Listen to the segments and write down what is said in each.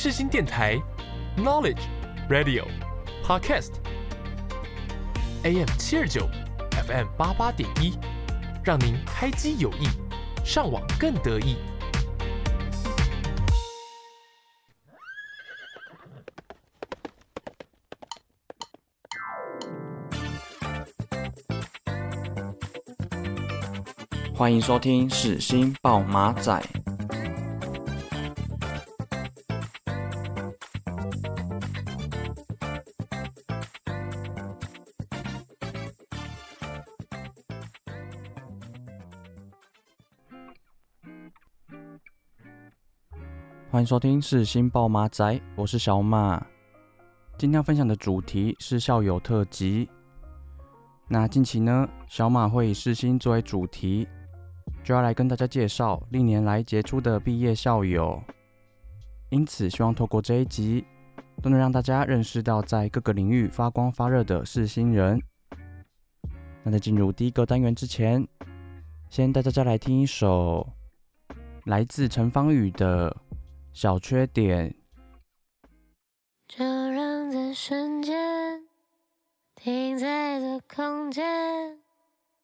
世新电台，Knowledge Radio Podcast，AM 七二九，FM 八八点一，让您开机有益，上网更得意。欢迎收听世新报马仔。欢迎收听世新报马仔，我是小马。今天要分享的主题是校友特辑。那近期呢，小马会以世新作为主题。就要来跟大家介绍历年来杰出的毕业校友，因此希望透过这一集，都能让大家认识到在各个领域发光发热的世新人。那在进入第一个单元之前，先带大家来听一首来自陈芳语的《小缺点》。就让这瞬间停在这空间。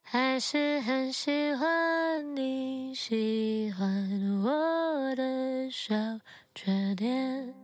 还是很喜欢你，喜欢我的小缺点。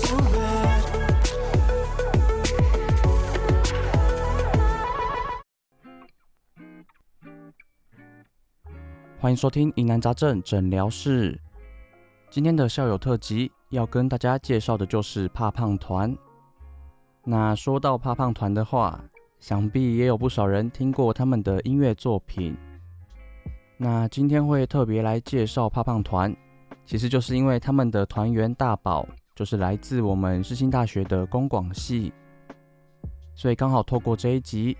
欢迎收听疑难杂症诊疗室。今天的校友特辑要跟大家介绍的就是怕胖团。那说到怕胖团的话，想必也有不少人听过他们的音乐作品。那今天会特别来介绍怕胖团，其实就是因为他们的团员大宝就是来自我们世新大学的公广系，所以刚好透过这一集，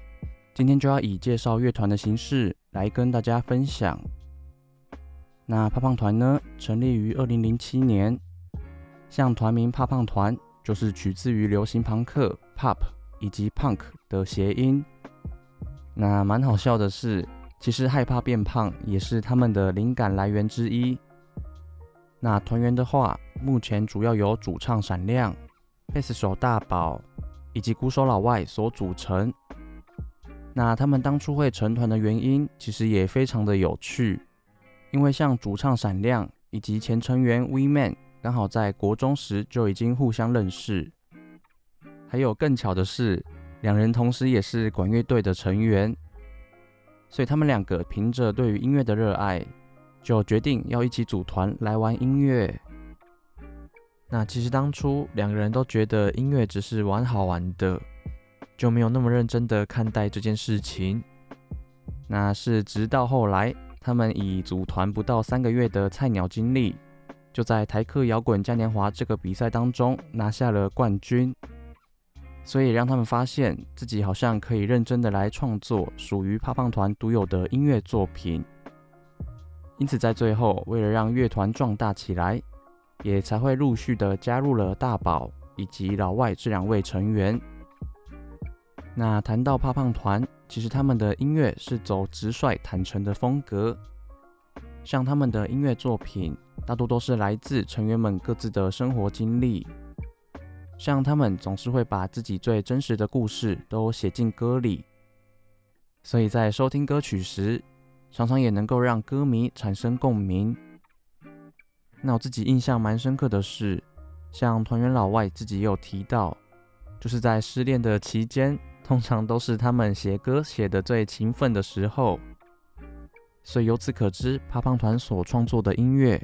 今天就要以介绍乐团的形式来跟大家分享。那胖胖团呢，成立于二零零七年，像团名胖胖团，就是取自于流行朋克 （pop） 以及 punk 的谐音。那蛮好笑的是，其实害怕变胖也是他们的灵感来源之一。那团员的话，目前主要由主唱闪亮、贝斯手大宝以及鼓手老外所组成。那他们当初会成团的原因，其实也非常的有趣。因为像主唱闪亮以及前成员 We Man 刚好在国中时就已经互相认识，还有更巧的是，两人同时也是管乐队的成员，所以他们两个凭着对于音乐的热爱，就决定要一起组团来玩音乐。那其实当初两个人都觉得音乐只是玩好玩的，就没有那么认真的看待这件事情。那是直到后来。他们以组团不到三个月的菜鸟经历，就在台客摇滚嘉年华这个比赛当中拿下了冠军，所以让他们发现自己好像可以认真的来创作属于怕胖团独有的音乐作品。因此，在最后，为了让乐团壮大起来，也才会陆续的加入了大宝以及老外这两位成员。那谈到怕胖团。其实他们的音乐是走直率、坦诚的风格，像他们的音乐作品，大多都是来自成员们各自的生活经历。像他们总是会把自己最真实的故事都写进歌里，所以在收听歌曲时，常常也能够让歌迷产生共鸣。那我自己印象蛮深刻的是，像团员老外自己也有提到，就是在失恋的期间。通常都是他们写歌写得最勤奋的时候，所以由此可知，怕胖团所创作的音乐，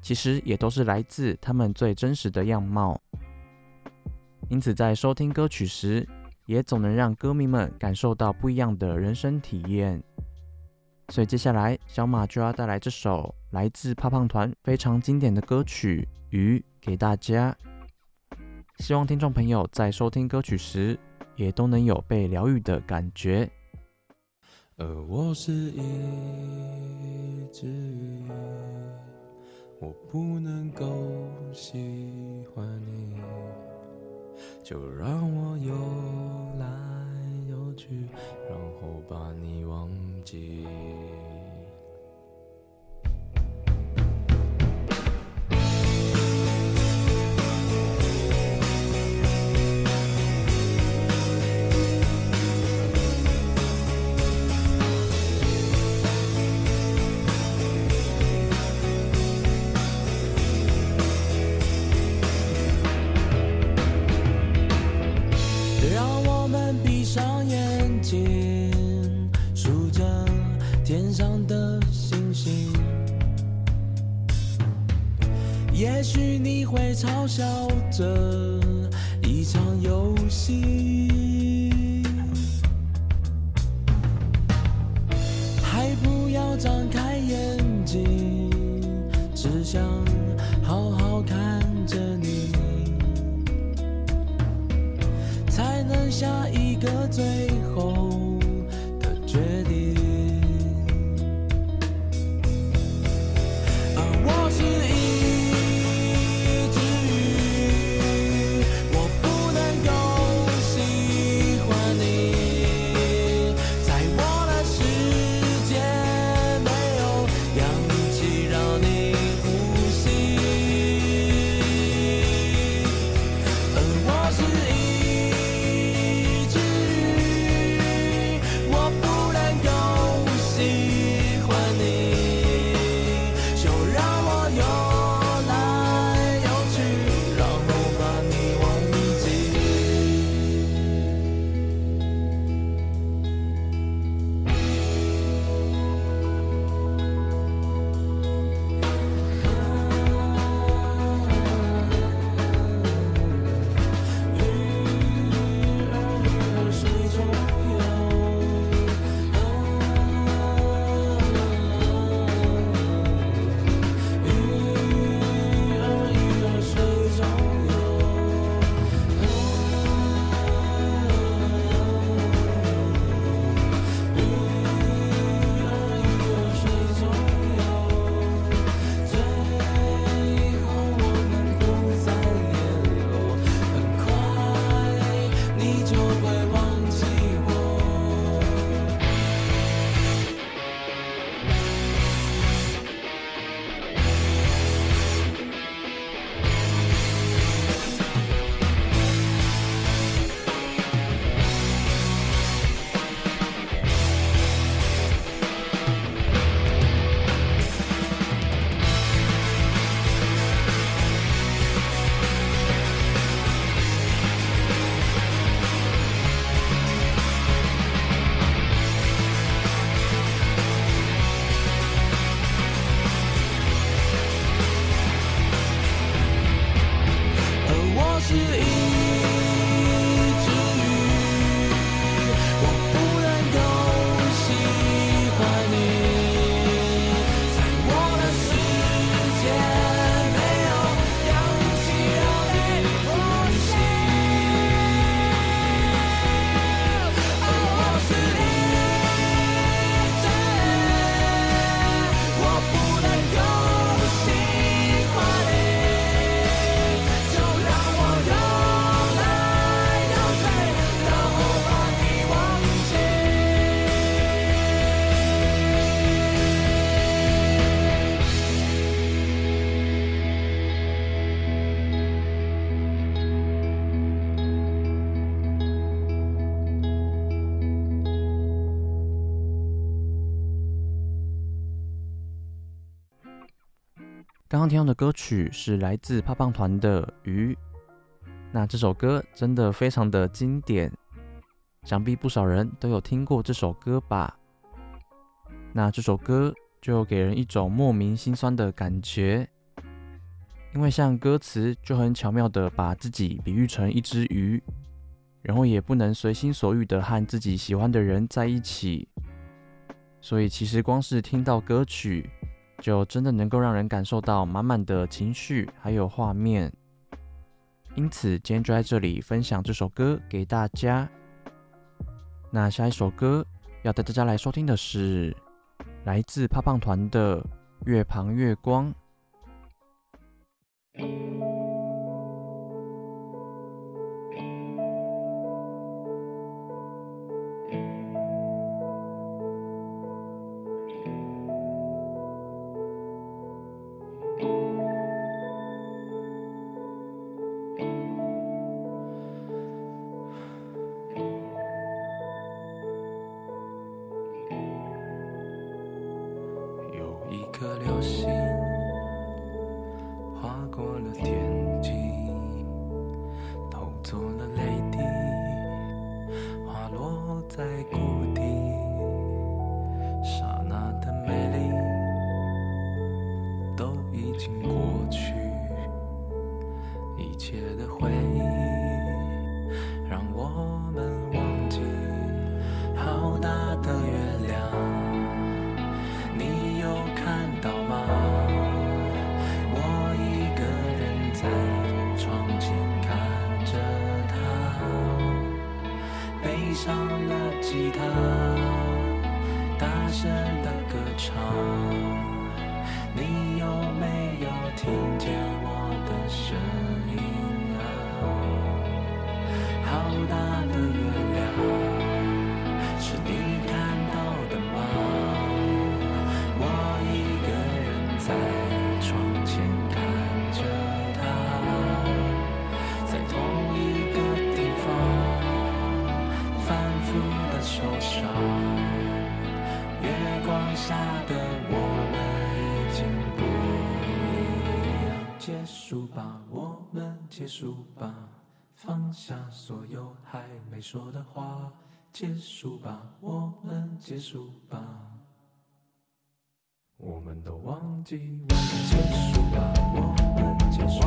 其实也都是来自他们最真实的样貌。因此，在收听歌曲时，也总能让歌迷们感受到不一样的人生体验。所以接下来，小马就要带来这首来自怕胖团非常经典的歌曲《鱼》给大家。希望听众朋友在收听歌曲时，也都能有被疗愈的感觉。而我是一只鱼，我不能够喜欢你，就让我游来游去，然后把你忘记。是一刚刚听到的歌曲是来自胖胖团的《鱼》，那这首歌真的非常的经典，想必不少人都有听过这首歌吧？那这首歌就给人一种莫名心酸的感觉，因为像歌词就很巧妙的把自己比喻成一只鱼，然后也不能随心所欲的和自己喜欢的人在一起，所以其实光是听到歌曲，就真的能够让人感受到满满的情绪还有画面。因此今天就在这里分享这首歌给大家。那下一首歌要带大家来收听的是。来自胖胖团的《月旁月光》。上了吉他，大声的歌唱。你有没有听见我的声音啊？好大的月亮。结束吧，放下所有还没说的话。结束吧，我们结束吧，我们都忘记。结束吧，我们结束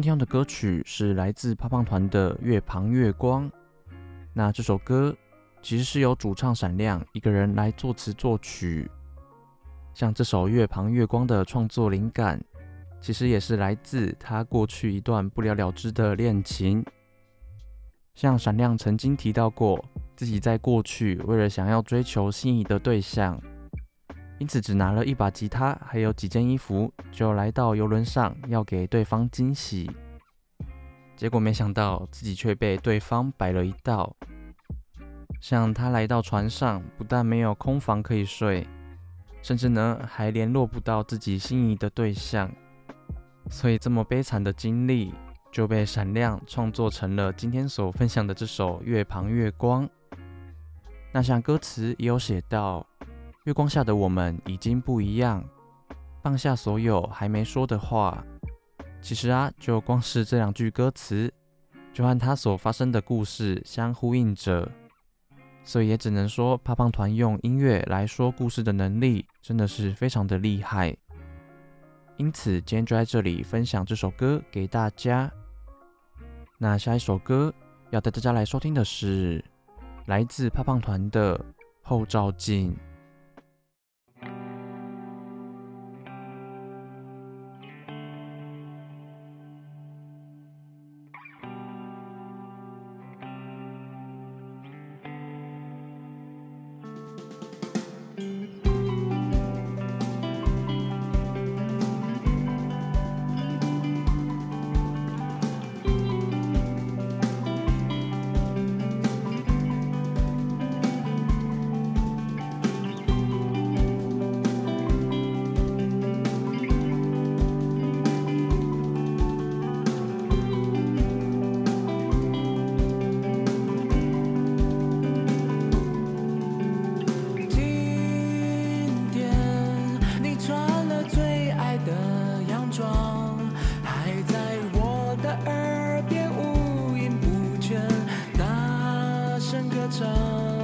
刚刚听的歌曲是来自胖胖团的《月旁月光》。那这首歌其实是由主唱闪亮一个人来作词作曲。像这首《月旁月光》的创作灵感，其实也是来自他过去一段不了了之的恋情。像闪亮曾经提到过，自己在过去为了想要追求心仪的对象，因此只拿了一把吉他，还有几件衣服，就来到游轮上要给对方惊喜。结果没想到自己却被对方摆了一道。像他来到船上，不但没有空房可以睡，甚至呢还联络不到自己心仪的对象，所以这么悲惨的经历就被闪亮创作成了今天所分享的这首《月旁月光》。那像歌词也有写到，月光下的我们已经不一样，放下所有还没说的话。其实啊，就光是这两句歌词，就和他所发生的故事相呼应着，所以也只能说，胖胖团用音乐来说故事的能力真的是非常的厉害。因此，今天就在这里分享这首歌给大家。那下一首歌要带大家来收听的是来自胖胖团的《后照镜》。声歌唱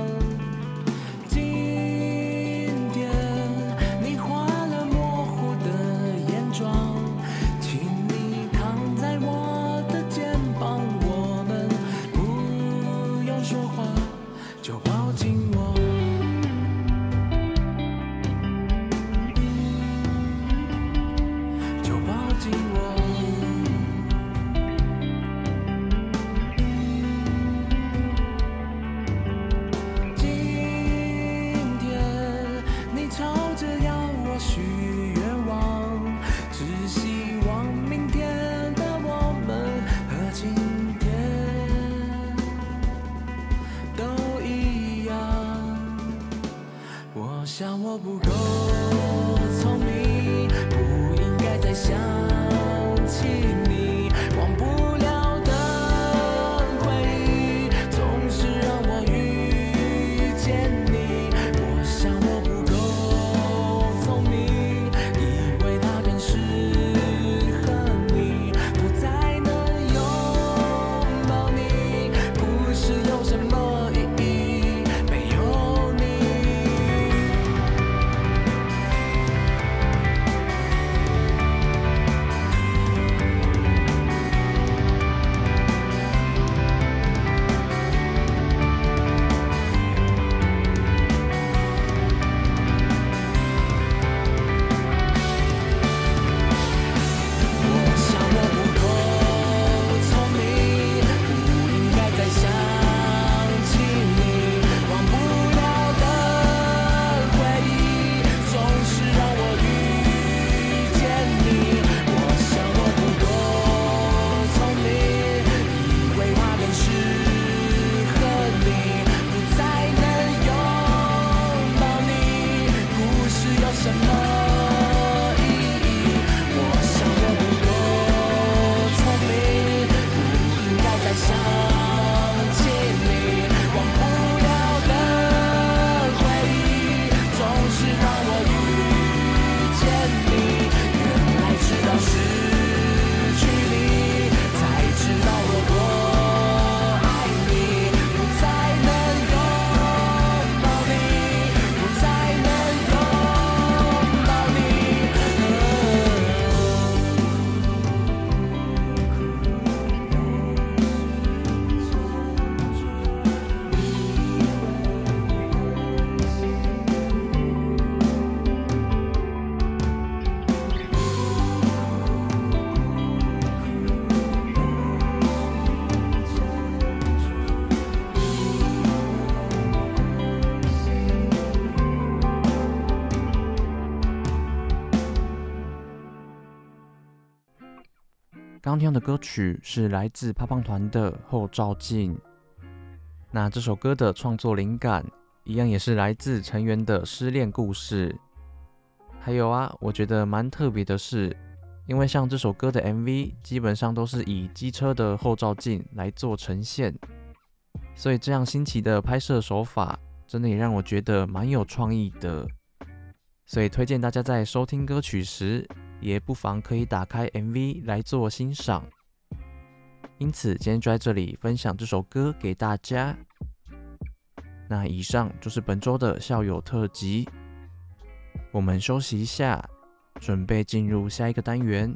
刚听的歌曲是来自胖胖团的《后照镜》。那这首歌的创作灵感，一样也是来自成员的失恋故事。还有啊，我觉得蛮特别的是，因为像这首歌的 MV，基本上都是以机车的后照镜来做呈现，所以这样新奇的拍摄手法，真的也让我觉得蛮有创意的。所以推荐大家在收听歌曲时，也不妨可以打开 MV 来做欣赏。因此，今天就在这里分享这首歌给大家。那以上就是本周的校友特辑。我们休息一下，准备进入下一个单元。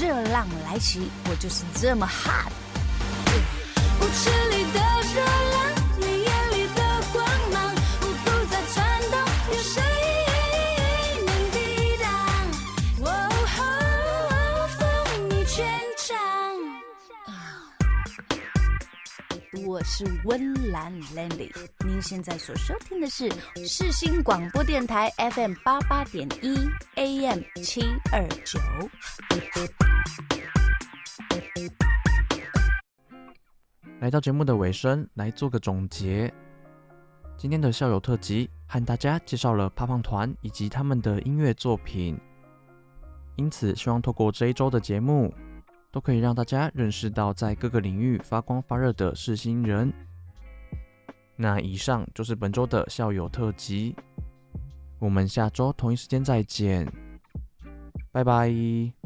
热浪来袭，我就是这么 hot。我是温岚 Landy，您现在所收听的是世新广播电台 FM 八八点一 AM 七二九。来到节目的尾声，来做个总结。今天的校友特辑，和大家介绍了胖胖团以及他们的音乐作品。因此，希望透过这一周的节目，都可以让大家认识到在各个领域发光发热的是新人。那以上就是本周的校友特辑，我们下周同一时间再见，拜拜。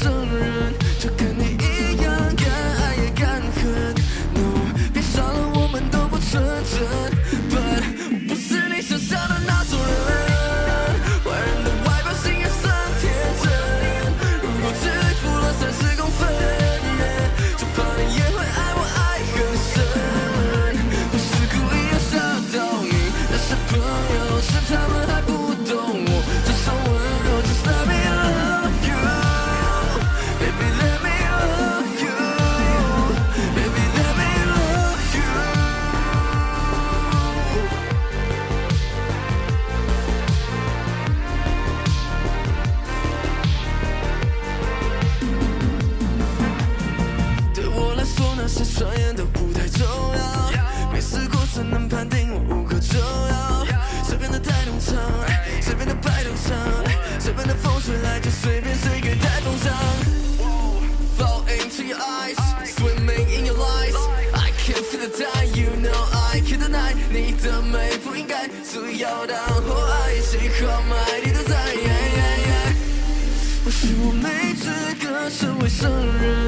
生日醒来就随便谁给带风向。Fall into your eyes, swimming in your lies. I can't feel the die, you know I can't deny. deny。你的美不应该是要当后爱，谁购买你的菜？或许我没资格成为圣人。